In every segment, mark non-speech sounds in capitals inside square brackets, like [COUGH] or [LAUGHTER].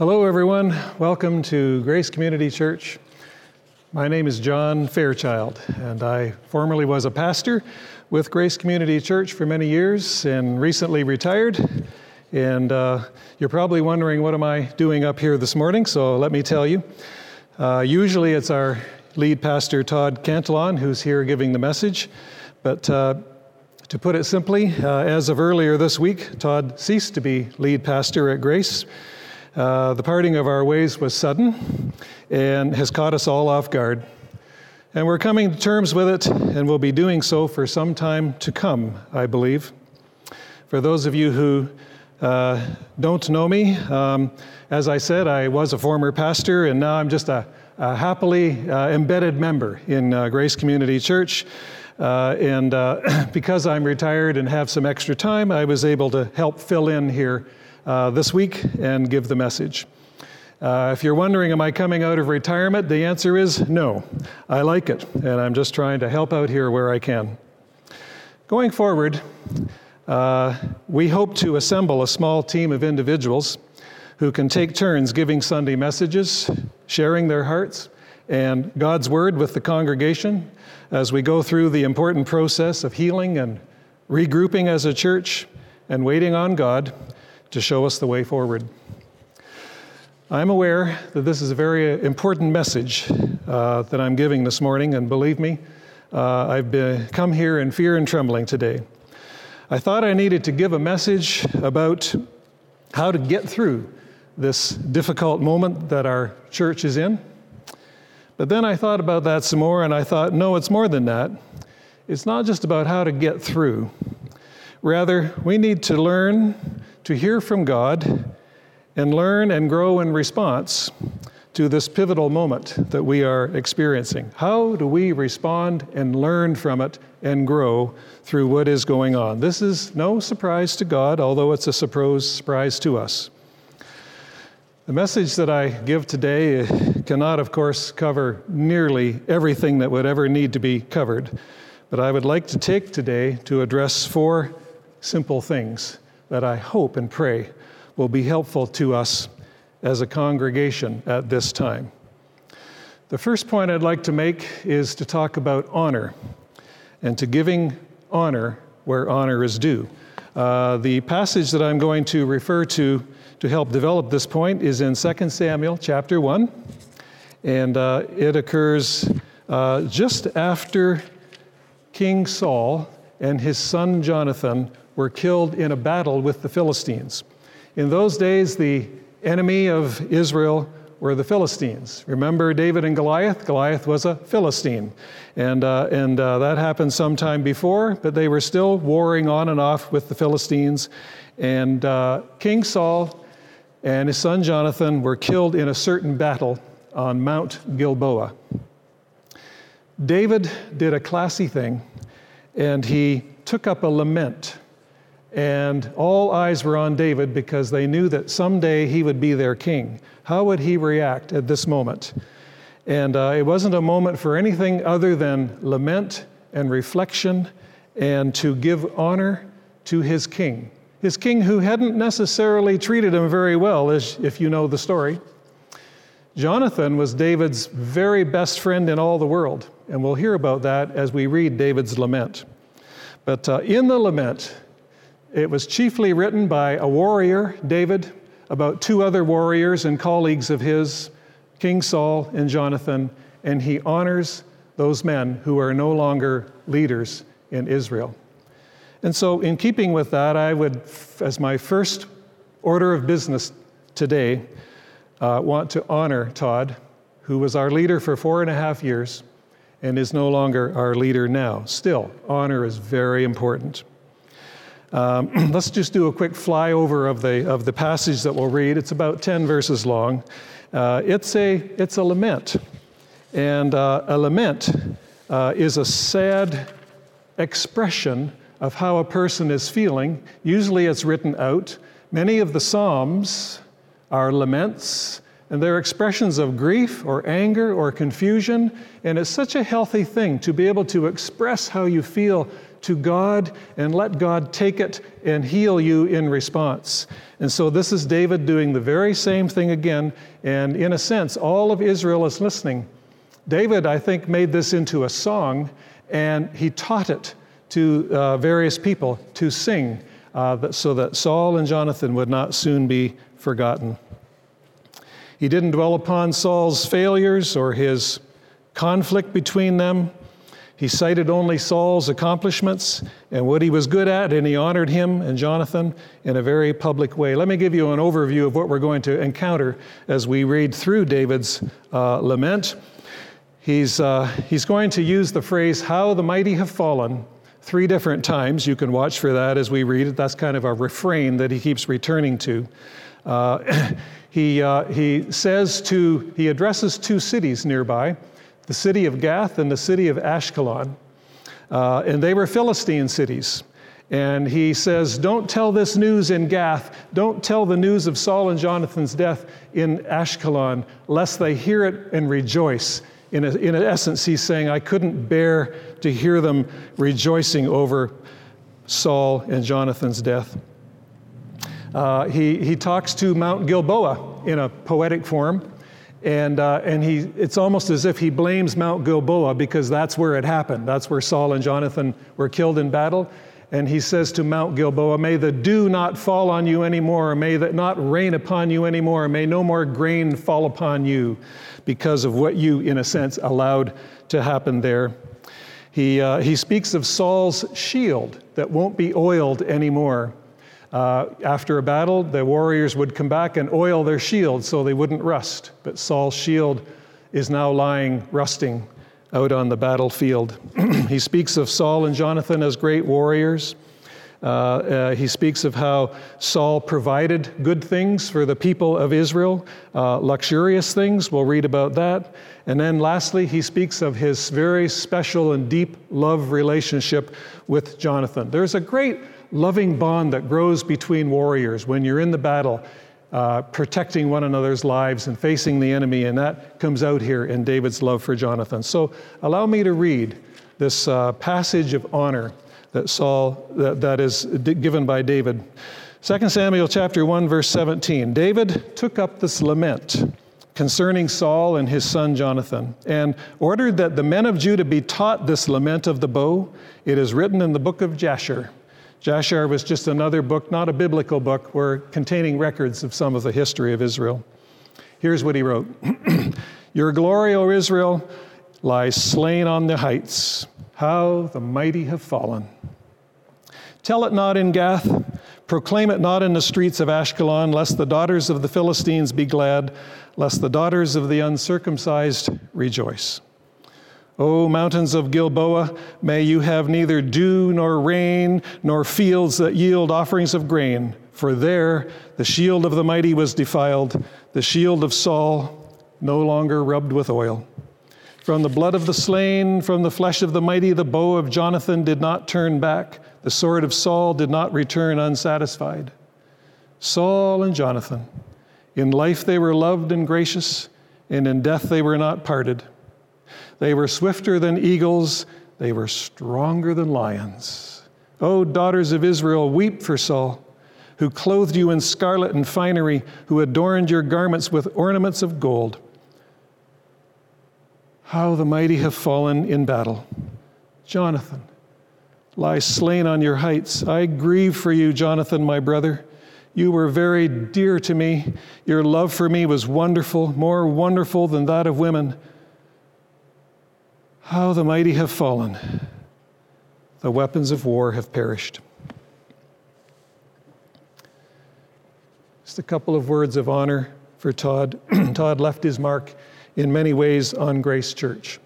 Hello, everyone. Welcome to Grace Community Church. My name is John Fairchild, and I formerly was a pastor with Grace Community Church for many years and recently retired. And uh, you're probably wondering, what am I doing up here this morning? So let me tell you. Uh, usually it's our lead pastor, Todd Cantillon, who's here giving the message. But uh, to put it simply, uh, as of earlier this week, Todd ceased to be lead pastor at Grace. Uh, the parting of our ways was sudden and has caught us all off guard. And we're coming to terms with it, and we'll be doing so for some time to come, I believe. For those of you who uh, don't know me, um, as I said, I was a former pastor, and now I'm just a, a happily uh, embedded member in uh, Grace Community Church. Uh, and uh, [CLEARS THROAT] because I'm retired and have some extra time, I was able to help fill in here uh, this week and give the message. Uh, if you're wondering, am I coming out of retirement? The answer is no. I like it, and I'm just trying to help out here where I can. Going forward, uh, we hope to assemble a small team of individuals who can take turns giving Sunday messages, sharing their hearts, and God's Word with the congregation as we go through the important process of healing and regrouping as a church and waiting on God to show us the way forward. I'm aware that this is a very important message uh, that I'm giving this morning, and believe me, uh, I've been, come here in fear and trembling today. I thought I needed to give a message about how to get through this difficult moment that our church is in. But then I thought about that some more, and I thought, no, it's more than that. It's not just about how to get through. Rather, we need to learn to hear from God and learn and grow in response to this pivotal moment that we are experiencing. How do we respond and learn from it and grow through what is going on? This is no surprise to God, although it's a surprise to us. The message that I give today cannot, of course, cover nearly everything that would ever need to be covered, but I would like to take today to address four simple things that I hope and pray will be helpful to us as a congregation at this time. The first point I'd like to make is to talk about honor and to giving honor where honor is due. Uh, the passage that I'm going to refer to to help develop this point is in 2 Samuel chapter 1, and uh, it occurs uh, just after King Saul and his son Jonathan were killed in a battle with the Philistines. In those days, the enemy of Israel were the Philistines. Remember David and Goliath? Goliath was a Philistine. And, uh, and uh, that happened sometime before, but they were still warring on and off with the Philistines. And uh, King Saul and his son Jonathan were killed in a certain battle on Mount Gilboa. David did a classy thing, and he took up a lament and all eyes were on David because they knew that someday he would be their king. How would he react at this moment? And uh, it wasn't a moment for anything other than lament and reflection and to give honor to his king. His king who hadn't necessarily treated him very well, as if you know the story. Jonathan was David's very best friend in all the world, and we'll hear about that as we read David's lament. But uh, in the lament, it was chiefly written by a warrior, David, about two other warriors and colleagues of his, King Saul and Jonathan, and he honors those men who are no longer leaders in Israel. And so, in keeping with that, I would, as my first order of business today, uh, want to honor Todd, who was our leader for four and a half years and is no longer our leader now. Still, honor is very important. Um, [CLEARS THROAT] let's just do a quick flyover of the, of the passage that we'll read. It's about 10 verses long. Uh, it's, a, it's a lament. And uh, a lament uh, is a sad expression of how a person is feeling. Usually it's written out. Many of the Psalms are laments, and they're expressions of grief or anger or confusion. And it's such a healthy thing to be able to express how you feel to God and let God take it and heal you in response. And so this is David doing the very same thing again. And in a sense, all of Israel is listening. David, I think, made this into a song and he taught it to uh, various people to sing uh, so that Saul and Jonathan would not soon be forgotten. He didn't dwell upon Saul's failures or his conflict between them. He cited only Saul's accomplishments and what he was good at, and he honored him and Jonathan in a very public way. Let me give you an overview of what we're going to encounter as we read through David's uh, lament. He's, uh, he's going to use the phrase, How the mighty have fallen, three different times. You can watch for that as we read it. That's kind of a refrain that he keeps returning to. Uh, [COUGHS] he, uh, he says to, he addresses two cities nearby the city of Gath and the city of Ashkelon. Uh, and they were Philistine cities. And he says, Don't tell this news in Gath. Don't tell the news of Saul and Jonathan's death in Ashkelon, lest they hear it and rejoice. In, a, in essence, he's saying, I couldn't bear to hear them rejoicing over Saul and Jonathan's death. Uh, he, he talks to Mount Gilboa in a poetic form. And, uh, and he, it's almost as if he blames Mount Gilboa because that's where it happened. That's where Saul and Jonathan were killed in battle. And he says to Mount Gilboa, May the dew not fall on you anymore, may that not rain upon you anymore, may no more grain fall upon you because of what you, in a sense, allowed to happen there. He, uh, he speaks of Saul's shield that won't be oiled anymore. Uh, after a battle, the warriors would come back and oil their shields so they wouldn't rust. But Saul's shield is now lying rusting out on the battlefield. [CLEARS THROAT] he speaks of Saul and Jonathan as great warriors. Uh, uh, he speaks of how Saul provided good things for the people of Israel, uh, luxurious things. We'll read about that. And then lastly, he speaks of his very special and deep love relationship with Jonathan. There's a great loving bond that grows between warriors when you're in the battle, uh, protecting one another's lives and facing the enemy, and that comes out here in David's love for Jonathan. So allow me to read this uh, passage of honor that Saul that, that is given by David. 2 Samuel chapter 1 verse 17. David took up this lament concerning Saul and his son Jonathan and ordered that the men of Judah be taught this lament of the bow. It is written in the book of Jasher. Jasher was just another book, not a biblical book, where containing records of some of the history of Israel. Here's what he wrote [CLEARS THROAT] Your glory, O Israel, lies slain on the heights. How the mighty have fallen. Tell it not in Gath, proclaim it not in the streets of Ashkelon, lest the daughters of the Philistines be glad, lest the daughters of the uncircumcised rejoice. O mountains of Gilboa, may you have neither dew nor rain, nor fields that yield offerings of grain. For there the shield of the mighty was defiled, the shield of Saul no longer rubbed with oil. From the blood of the slain, from the flesh of the mighty, the bow of Jonathan did not turn back, the sword of Saul did not return unsatisfied. Saul and Jonathan, in life they were loved and gracious, and in death they were not parted. They were swifter than eagles, they were stronger than lions. O daughters of Israel, weep for Saul, who clothed you in scarlet and finery, who adorned your garments with ornaments of gold. How the mighty have fallen in battle. Jonathan lies slain on your heights. I grieve for you, Jonathan, my brother. You were very dear to me. Your love for me was wonderful, more wonderful than that of women. How the mighty have fallen. The weapons of war have perished. Just a couple of words of honor for Todd. [CLEARS THROAT] Todd left his mark in many ways on Grace Church.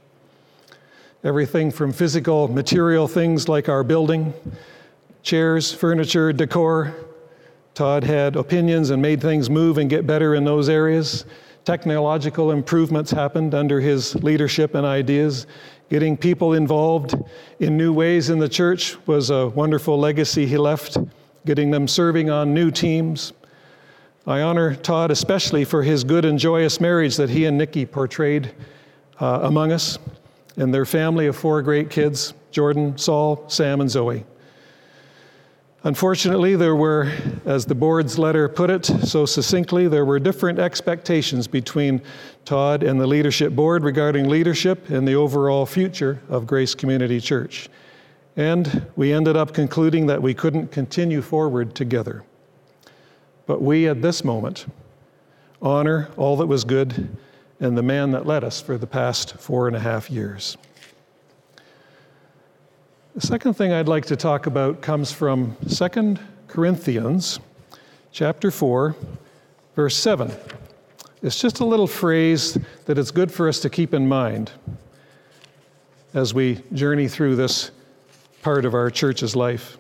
Everything from physical, material things like our building, chairs, furniture, decor. Todd had opinions and made things move and get better in those areas. Technological improvements happened under his leadership and ideas. Getting people involved in new ways in the church was a wonderful legacy he left, getting them serving on new teams. I honor Todd especially for his good and joyous marriage that he and Nikki portrayed uh, among us. and their family of four great kids Jordan, Saul, Sam, and Zoe. Unfortunately, there were, as the board's letter put it so succinctly, there were different expectations between Todd and the leadership board regarding leadership and the overall future of Grace Community Church. And we ended up concluding that we couldn't continue forward together. But we, at this moment, honor all that was good and the man that led us for the past four and a half years. The second thing I'd like to talk about comes from 2 Corinthians chapter 4 verse 7. It's just a little phrase that it's good for us to keep in mind as we journey through this part of our church's life.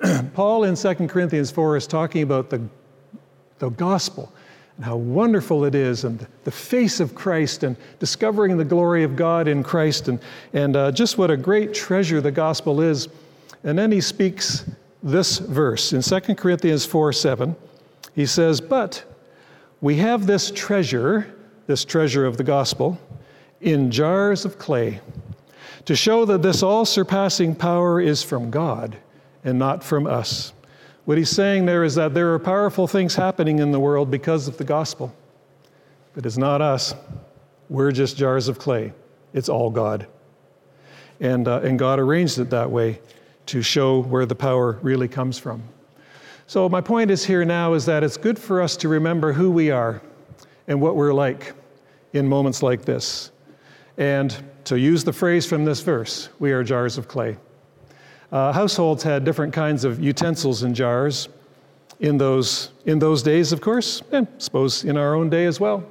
[CLEARS THROAT] Paul in 2 Corinthians 4 is talking about the, the gospel and how wonderful it is, and the face of Christ, and discovering the glory of God in Christ, and, and uh, just what a great treasure the gospel is. And then he speaks this verse in 2 Corinthians 4 7. He says, But we have this treasure, this treasure of the gospel, in jars of clay, to show that this all surpassing power is from God and not from us. What he's saying there is that there are powerful things happening in the world because of the gospel. But it's not us. We're just jars of clay. It's all God. And, uh, and God arranged it that way to show where the power really comes from. So, my point is here now is that it's good for us to remember who we are and what we're like in moments like this. And to use the phrase from this verse, we are jars of clay. Uh, households had different kinds of utensils and jars in those, in those days, of course, and I suppose in our own day as well.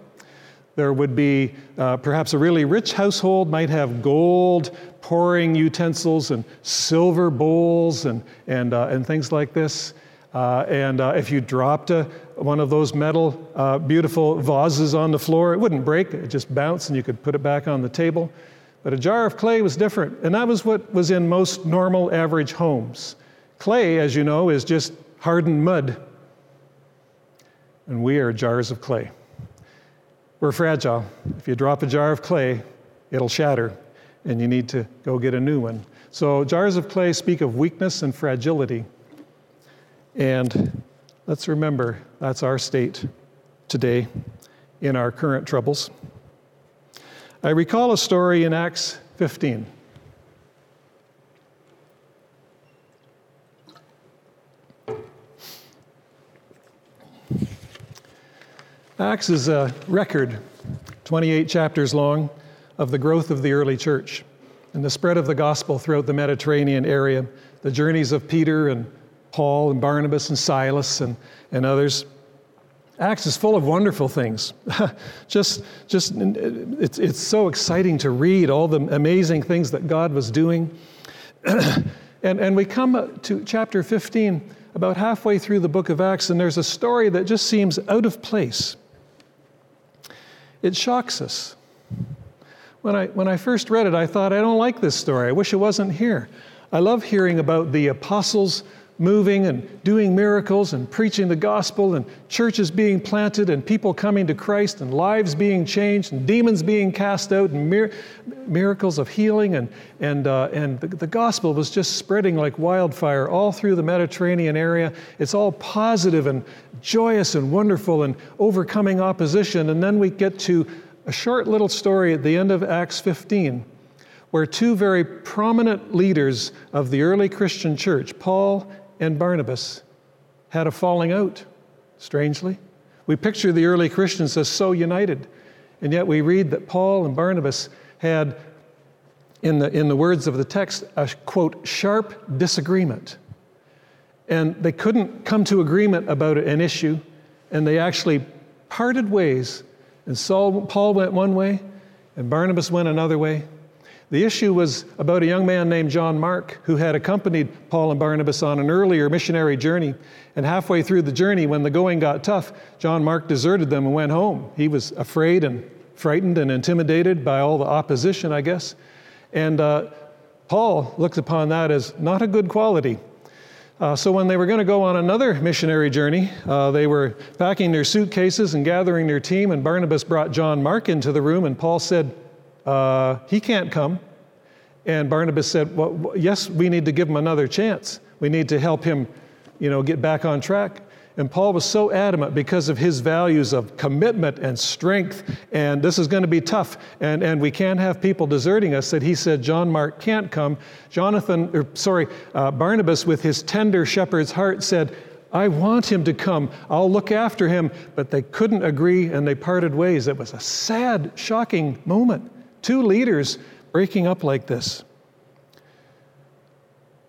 There would be uh, perhaps a really rich household might have gold pouring utensils and silver bowls and, and, uh, and things like this. Uh, and uh, if you dropped a, one of those metal, uh, beautiful vases on the floor, it wouldn't break, it just bounced and you could put it back on the table. But a jar of clay was different, and that was what was in most normal, average homes. Clay, as you know, is just hardened mud, and we are jars of clay. We're fragile. If you drop a jar of clay, it'll shatter, and you need to go get a new one. So, jars of clay speak of weakness and fragility. And let's remember that's our state today in our current troubles. I recall a story in Acts 15. Acts is a record, 28 chapters long, of the growth of the early church and the spread of the gospel throughout the Mediterranean area, the journeys of Peter and Paul and Barnabas and Silas and, and others. Acts is full of wonderful things. [LAUGHS] just, just it's, it's so exciting to read all the amazing things that God was doing. [CLEARS THROAT] and, and we come to chapter 15, about halfway through the book of Acts, and there's a story that just seems out of place. It shocks us. When I, when I first read it, I thought, I don't like this story. I wish it wasn't here. I love hearing about the apostles moving and doing miracles and preaching the gospel and churches being planted and people coming to Christ and lives being changed and demons being cast out and mir- miracles of healing and, and, uh, and the, the gospel was just spreading like wildfire all through the Mediterranean area. It's all positive and joyous and wonderful and overcoming opposition. And then we get to a short little story at the end of Acts 15 where two very prominent leaders of the early Christian church, Paul and Barnabas had a falling out, strangely. We picture the early Christians as so united, and yet we read that Paul and Barnabas had, in the, in the words of the text, a quote, sharp disagreement. And they couldn't come to agreement about an issue, and they actually parted ways. And Saul, Paul went one way, and Barnabas went another way. The issue was about a young man named John Mark who had accompanied Paul and Barnabas on an earlier missionary journey. And halfway through the journey, when the going got tough, John Mark deserted them and went home. He was afraid and frightened and intimidated by all the opposition, I guess. And uh, Paul looked upon that as not a good quality. Uh, so when they were going to go on another missionary journey, uh, they were packing their suitcases and gathering their team, and Barnabas brought John Mark into the room, and Paul said, uh, he can't come. And Barnabas said, well, yes, we need to give him another chance. We need to help him, you know, get back on track. And Paul was so adamant because of his values of commitment and strength, and this is going to be tough, and, and we can't have people deserting us, that he said John Mark can't come. Jonathan, or sorry, uh, Barnabas, with his tender shepherd's heart, said, I want him to come. I'll look after him. But they couldn't agree and they parted ways. It was a sad, shocking moment. Two leaders breaking up like this.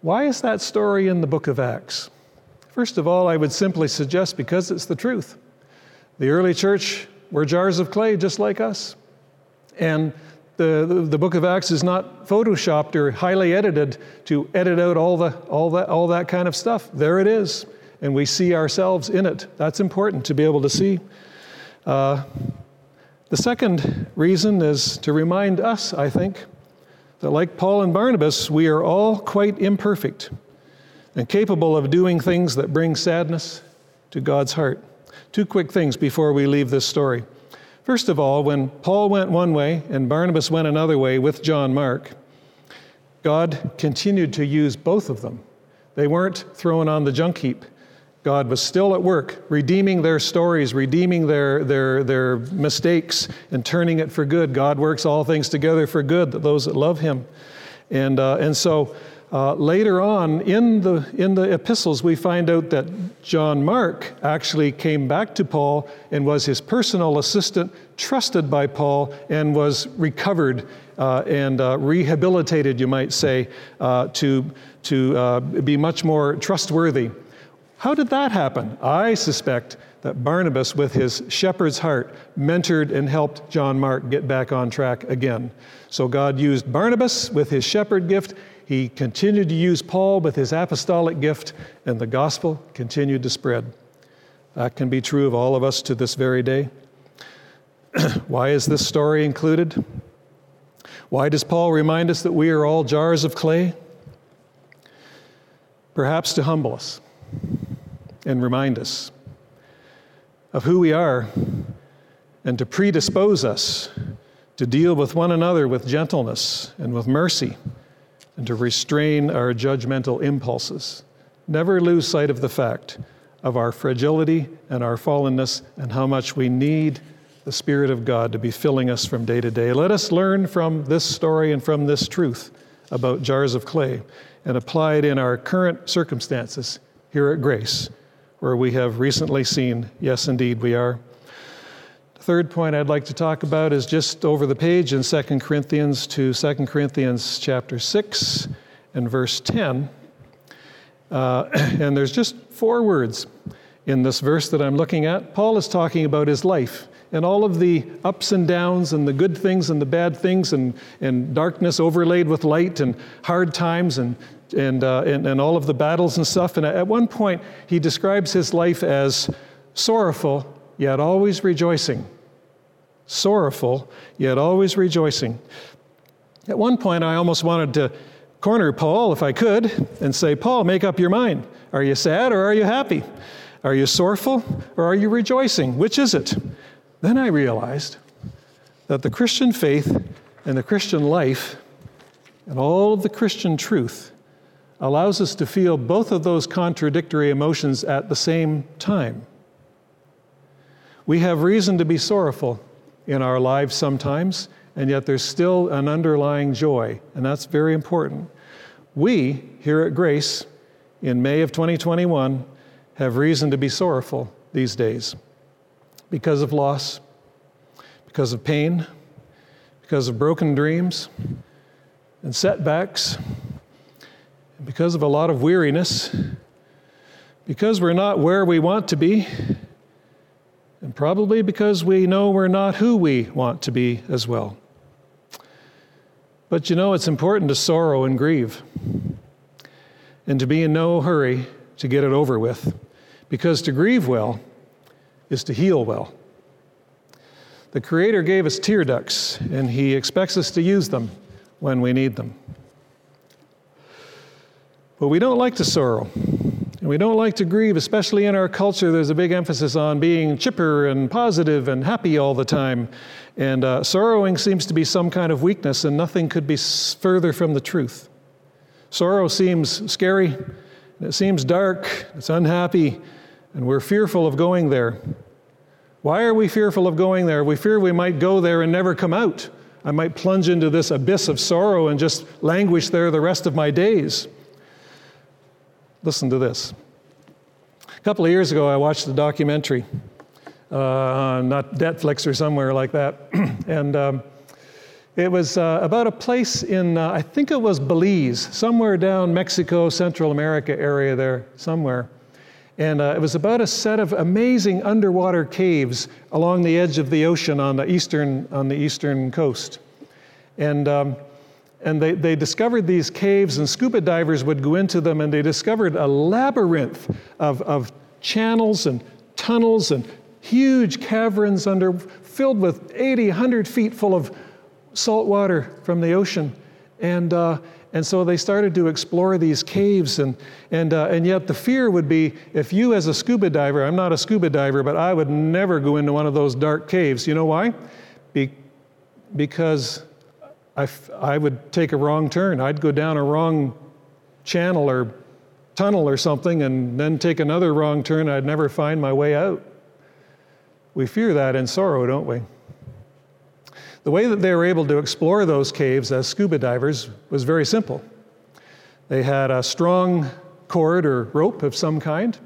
Why is that story in the book of Acts? First of all, I would simply suggest because it's the truth. The early church were jars of clay just like us. And the, the, the, book of Acts is not photoshopped or highly edited to edit out all, the, all, that, all that kind of stuff. There it is. And we see ourselves in it. That's important to be able to see. Uh, the second reason is to remind us, I think, that like Paul and Barnabas, we are all quite imperfect and capable of doing things that bring sadness to God's heart. Two quick things before we leave this story. First of all, when Paul went one way and Barnabas went another way with John Mark, God continued to use both of them. They weren't thrown on the junk heap. God was still at work, redeeming their stories, redeeming their, their, their mistakes, and turning it for good. God works all things together for good, those that love Him. And, uh, and so uh, later on in the, in the epistles, we find out that John Mark actually came back to Paul and was his personal assistant, trusted by Paul, and was recovered uh, and uh, rehabilitated, you might say, uh, to, to uh, be much more trustworthy. How did that happen? I suspect that Barnabas, with his shepherd's heart, mentored and helped John Mark get back on track again. So God used Barnabas with his shepherd gift he continued to use Paul with his apostolic gift, and the gospel continued to spread. That can be true of all of us to this very day. [CLEARS THROAT] Why is this story included? Why does Paul remind us that we are all jars of clay? Perhaps to humble us and remind us of who we are and to predispose us to deal with one another with gentleness and with mercy and to restrain our judgmental impulses. Never lose sight of the fact of our fragility and our fallenness and how much we need the Spirit of God to be filling us from day to day. Let us learn from this story and from this truth about jars of clay and apply it in our current circumstances here at Grace, where we have recently seen, yes, indeed, we are The third point I'd like to talk about is just over the page in 2 Corinthians to 2 Corinthians chapter 6 and verse 10. Uh, [CLEARS THROAT] and there's just four words in this verse that I'm looking at. Paul is talking about his life and all of the ups and downs and the good things and the bad things and, and darkness overlaid with light and hard times and, and, uh, and, and all of the battles and stuff. And at one point, he describes his life as sorrowful yet always rejoicing. Sorrowful, yet always rejoicing. At one point, I almost wanted to corner Paul, if I could, and say, Paul, make up your mind. Are you sad or are you happy? Are you sorrowful or are you rejoicing? Which is it? Then I realized that the Christian faith and the Christian life and all of the Christian truth allows us to feel both of those contradictory emotions at the same time. We have reason to be sorrowful in our lives sometimes, and yet there's still an underlying joy, and that's very important. We, here at Grace, in May of 2021, have reason to be sorrowful these days because of loss, because of pain, because of broken dreams and setbacks, because of a lot of weariness, because we're not where we want to be and probably because we know we're not who we want to be as well. But you know, it's important to sorrow and grieve, and to be in no hurry to get it over with, because to grieve well is to heal well. The Creator gave us tear ducts, and He expects us to use them when we need them. But we don't like to sorrow, and We don't like to grieve, especially in our culture. There's a big emphasis on being chipper and positive and happy all the time. And uh, sorrowing seems to be some kind of weakness, and nothing could be further from the truth. Sorrow seems scary, it seems dark, it's unhappy, and we're fearful of going there. Why are we fearful of going there? We fear we might go there and never come out. I might plunge into this abyss of sorrow and just languish there the rest of my days. Listen to this. A couple of years ago, I watched a documentary, uh, not Netflix or somewhere like that, [CLEARS THROAT] and um, it was uh, about a place in, uh, I think it was Belize, somewhere down Mexico, Central America area there, somewhere. And uh, it was about a set of amazing underwater caves along the edge of the ocean on the eastern, on the eastern coast. And um, and they, they discovered these caves, and scuba divers would go into them, and they discovered a labyrinth of, of channels and tunnels and huge caverns under, filled with 80, 100 feet full of salt water from the ocean. And, uh, and so they started to explore these caves, and, and, uh, and yet the fear would be if you, as a scuba diver, I'm not a scuba diver, but I would never go into one of those dark caves. You know why? Be, because I, I would take a wrong turn. I'd go down a wrong channel or tunnel or something and then take another wrong turn. I'd never find my way out. We fear that in sorrow, don't we? The way that they were able to explore those caves as scuba divers was very simple. They had a strong cord or rope of some kind,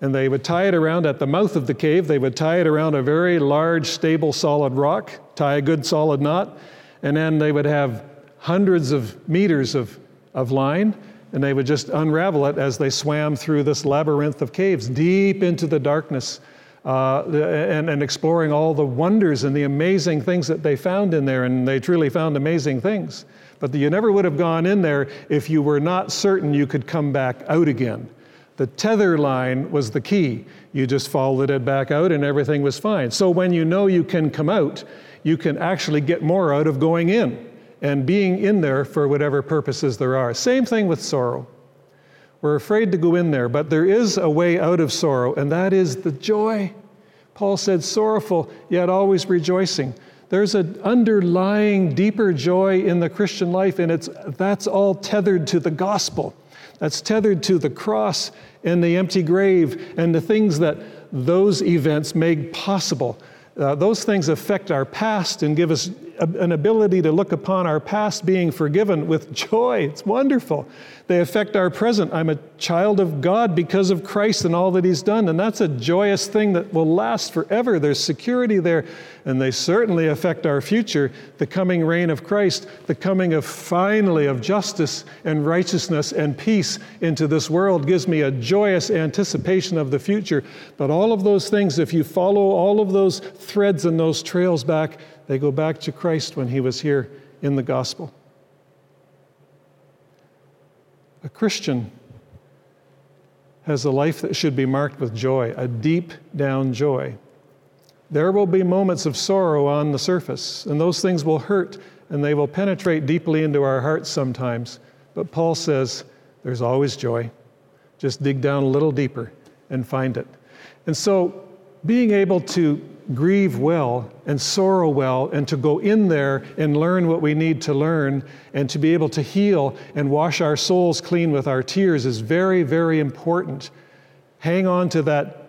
and they would tie it around at the mouth of the cave. They would tie it around a very large, stable, solid rock, tie a good solid knot, and then they would have hundreds of meters of, of line, and they would just unravel it as they swam through this labyrinth of caves deep into the darkness. Uh, and, and exploring all the wonders and the amazing things that they found in there, and they truly found amazing things. But you never would have gone in there if you were not certain you could come back out again. The tether line was the key. You just followed it back out and everything was fine. So when you know you can come out, you can actually get more out of going in and being in there for whatever purposes there are. Same thing with sorrow. We're afraid to go in there, but there is a way out of sorrow, and that is the joy. Paul said, sorrowful, yet always rejoicing. There's an underlying deeper joy in the Christian life, and it's, that's all tethered to the gospel. That's tethered to the cross and the empty grave and the things that those events made possible. Uh, those things affect our past and give us an ability to look upon our past being forgiven with [LAUGHS] joy. It's wonderful. They affect our present. I'm a child of God because of Christ and all that He's done. And that's a joyous thing that will last forever. There's security there. And they certainly affect our future the coming reign of Christ, the coming of finally of justice and righteousness and peace into this world gives me a joyous anticipation of the future. But all of those things, if you follow all of those threads and those trails back, they go back to Christ when He was here in the gospel. A Christian has a life that should be marked with joy, a deep down joy. There will be moments of sorrow on the surface, and those things will hurt and they will penetrate deeply into our hearts sometimes. But Paul says there's always joy. Just dig down a little deeper and find it. And so, being able to grieve well and sorrow well and to go in there and learn what we need to learn and to be able to heal and wash our souls clean with our tears is very, very important. Hang on to that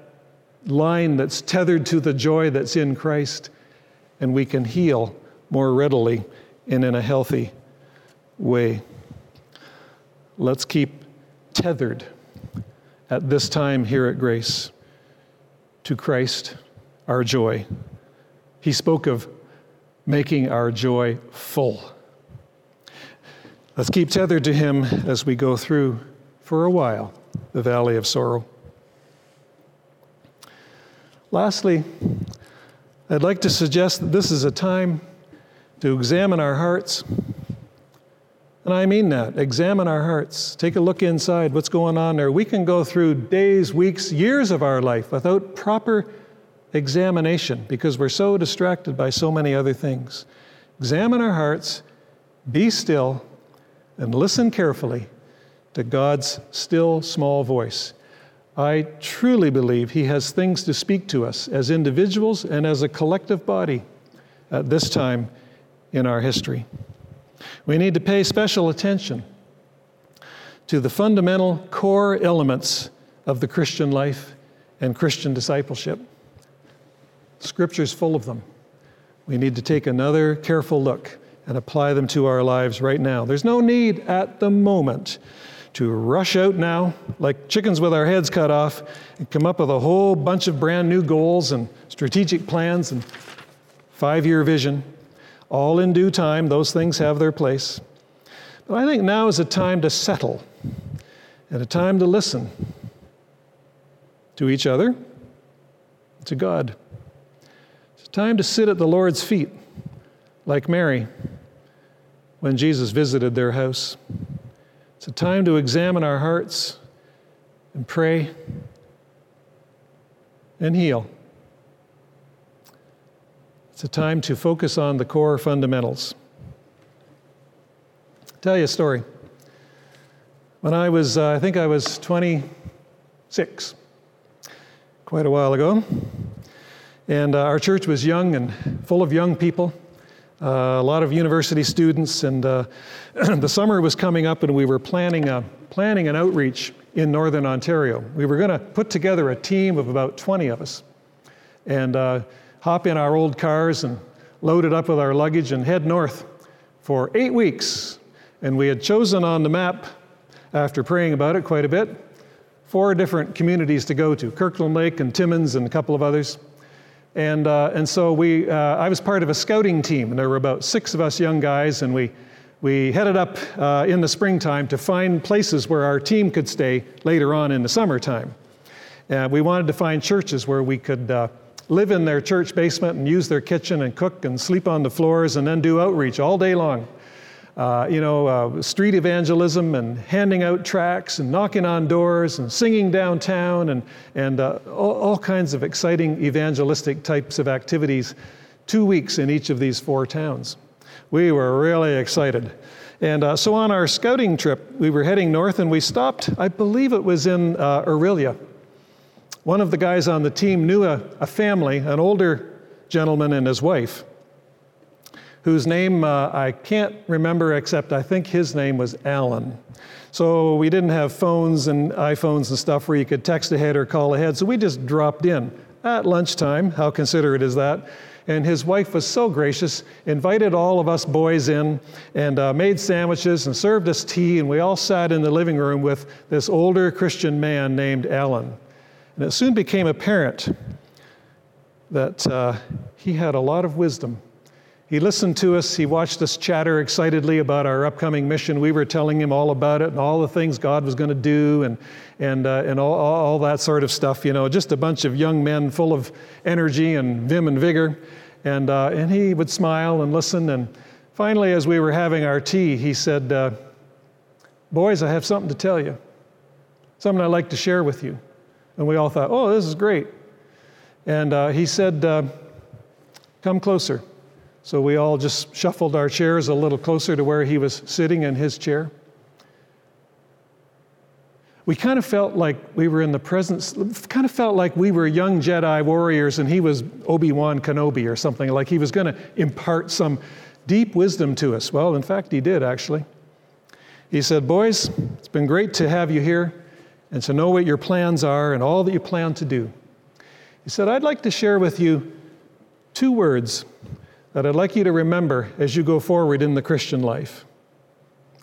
line that's tethered to the joy that's in Christ, and we can heal more readily and in a healthy way. Let's keep tethered at this time here at Grace to Christ our joy. He spoke of making our joy full. Let's keep tethered to Him as we go through, for a while, the valley of sorrow. Lastly, I'd like to suggest that this is a time to examine our hearts. And I mean that. Examine our hearts. Take a look inside. What's going on there? We can go through days, weeks, years of our life without proper examination because we're so distracted by so many other things. Examine our hearts, be still, and listen carefully to God's still small voice. I truly believe He has things to speak to us as individuals and as a collective body at this time in our history. We need to pay special attention to the fundamental core elements of the Christian life and Christian discipleship. Scripture's full of them. We need to take another careful look and apply them to our lives right now. There's no need at the moment to rush out now like chickens with our heads cut off and come up with a whole bunch of brand new goals and strategic plans and five year vision. All in due time, those things have their place. But I think now is a time to settle and a time to listen to each other, to God. It's a time to sit at the Lord's feet, like Mary when Jesus visited their house. It's a time to examine our hearts and pray and heal. It's a time to focus on the core fundamentals. Tell you a story. When I was, uh, I think I was 26, quite a while ago, and uh, our church was young and full of young people, uh, a lot of university students, and uh, [CLEARS THROAT] the summer was coming up, and we were planning, a, planning an outreach in northern Ontario. We were going to put together a team of about 20 of us. And uh, hop in our old cars and load it up with our luggage and head north for eight weeks. And we had chosen on the map, after praying about it quite a bit, four different communities to go to Kirkland Lake and Timmins and a couple of others. And, uh, and so we, uh, I was part of a scouting team, and there were about six of us young guys, and we, we headed up uh, in the springtime to find places where our team could stay later on in the summertime. Uh, we wanted to find churches where we could uh, live in their church basement and use their kitchen and cook and sleep on the floors and then do outreach all day long. Uh, you know, uh, street evangelism and handing out tracts and knocking on doors and singing downtown and, and uh, all, all, kinds of exciting evangelistic types of activities, two weeks in each of these four towns. We were really excited. And uh, so on our scouting trip, we were heading north and we stopped, I believe it was in uh, Orillia one of the guys on the team knew a, a family, an older gentleman and his wife, whose name uh, I can't remember except I think his name was Alan. So we didn't have phones and iPhones and stuff where you could text ahead or call ahead, so we just dropped in at lunchtime. How considerate is that? And his wife was so gracious, invited all of us boys in and uh, made sandwiches and served us tea, and we all sat in the living room with this older Christian man named Alan. And it soon became apparent that uh, he had a lot of wisdom. He listened to us, he watched us chatter excitedly about our upcoming mission. We were telling him all about it and all the things God was going to do and, and, uh, and all, all that sort of stuff. You know, just a bunch of young men full of energy and vim and vigor. And, uh, and he would smile and listen. And finally, as we were having our tea, he said, uh, Boys, I have something to tell you, something I'd like to share with you. And we all thought, oh, this is great. And uh, he said, uh, come closer. So we all just shuffled our chairs a little closer to where he was sitting in his chair. We kind of felt like we were in the presence, kind of felt like we were young Jedi warriors and he was Obi Wan Kenobi or something, like he was going to impart some deep wisdom to us. Well, in fact, he did actually. He said, Boys, it's been great to have you here and to know what your plans are and all that you plan to do. He said, I'd like to share with you two words that I'd like you to remember as you go forward in the Christian life.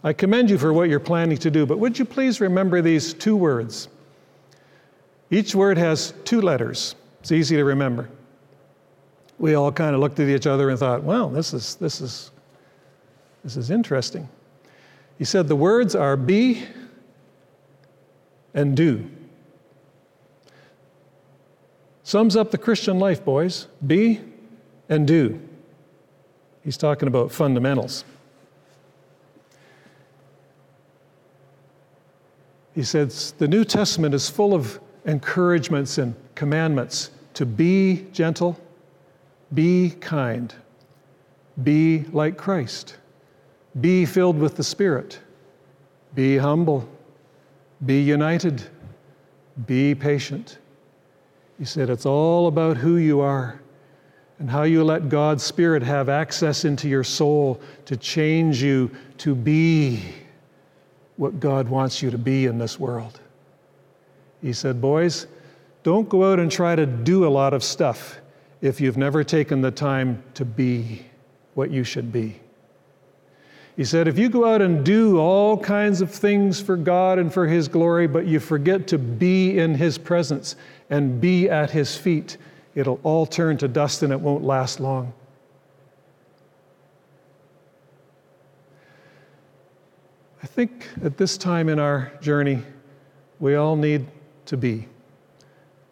I commend you for what you're planning to do, but would you please remember these two words? Each word has two letters. It's easy to remember. We all kind of looked at each other and thought, well, this is, this is, this is interesting. He said the words are be and do. Sums up the Christian life, boys be and do. He's talking about fundamentals. He says the New Testament is full of encouragements and commandments to be gentle, be kind, be like Christ, be filled with the Spirit, be humble, be united, Be patient. He said, It's all about who you are and how you let God's Spirit have access into your soul to change you to be what God wants you to be in this world. He said, Boys, don't go out and try to do a lot of stuff if you've never taken the time to be what you should be. He said, if you go out and do all kinds of things for God and for His glory, but you forget to be in His presence and be at His feet, it'll all turn to dust and it won't last long. I think at this time in our journey, we all need to be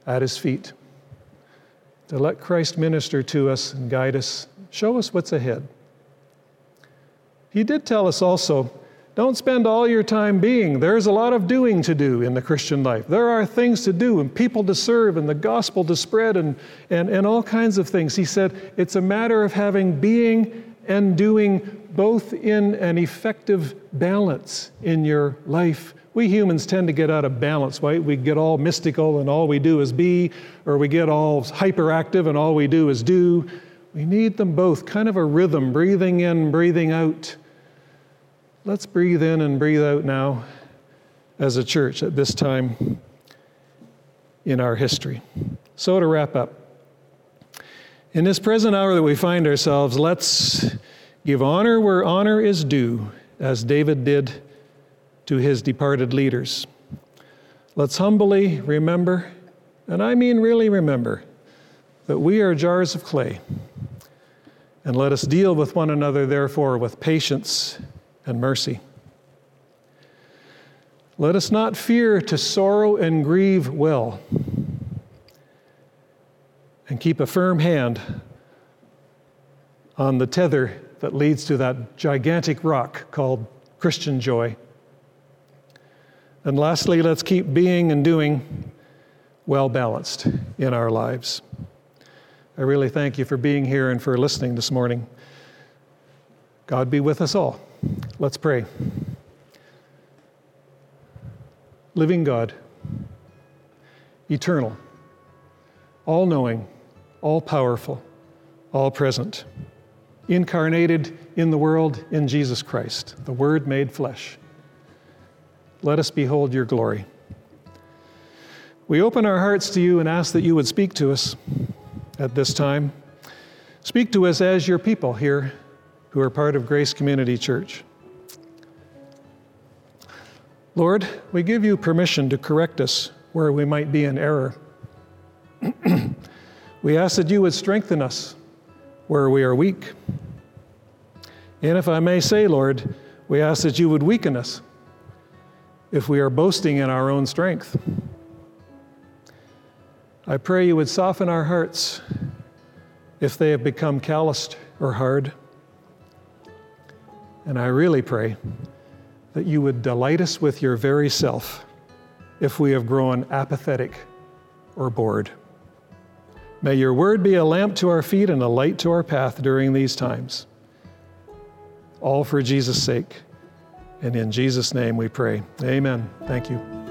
at His feet, to let Christ minister to us and guide us, show us what's ahead. He did tell us also don't spend all your time being. There's a lot of doing to do in the Christian life. There are things to do and people to serve and the gospel to spread and, and, and all kinds of things. He said it's a matter of having being and doing both in an effective balance in your life. We humans tend to get out of balance, right? We get all mystical and all we do is be, or we get all hyperactive and all we do is do. We need them both, kind of a rhythm, breathing in, breathing out. Let's breathe in and breathe out now as a church at this time in our history. So, to wrap up, in this present hour that we find ourselves, let's give honor where honor is due, as David did to his departed leaders. Let's humbly remember, and I mean really remember, that we are jars of clay. And let us deal with one another, therefore, with patience and mercy. Let us not fear to sorrow and grieve well, and keep a firm hand on the tether that leads to that gigantic rock called Christian joy. And lastly, let's keep being and doing well balanced in our lives. I really thank you for being here and for listening this morning. God be with us all. Let's pray. Living God, eternal, all knowing, all powerful, all present, incarnated in the world in Jesus Christ, the Word made flesh. Let us behold your glory. We open our hearts to you and ask that you would speak to us at this time. Speak to us as your people here who are part of Grace Community Church. Lord, we give you permission to correct us where we might be in error. [CLEARS THROAT] we ask that you would strengthen us where we are weak. And if I may say, Lord, we ask that you would weaken us if we are boasting in our own strength. I pray you would soften our hearts if they have become calloused or hard. And I really pray that you would delight us with your very self if we have grown apathetic or bored. May your word be a lamp to our feet and a light to our path during these times. All for Jesus' sake. And in Jesus' name we pray. Amen. Thank you.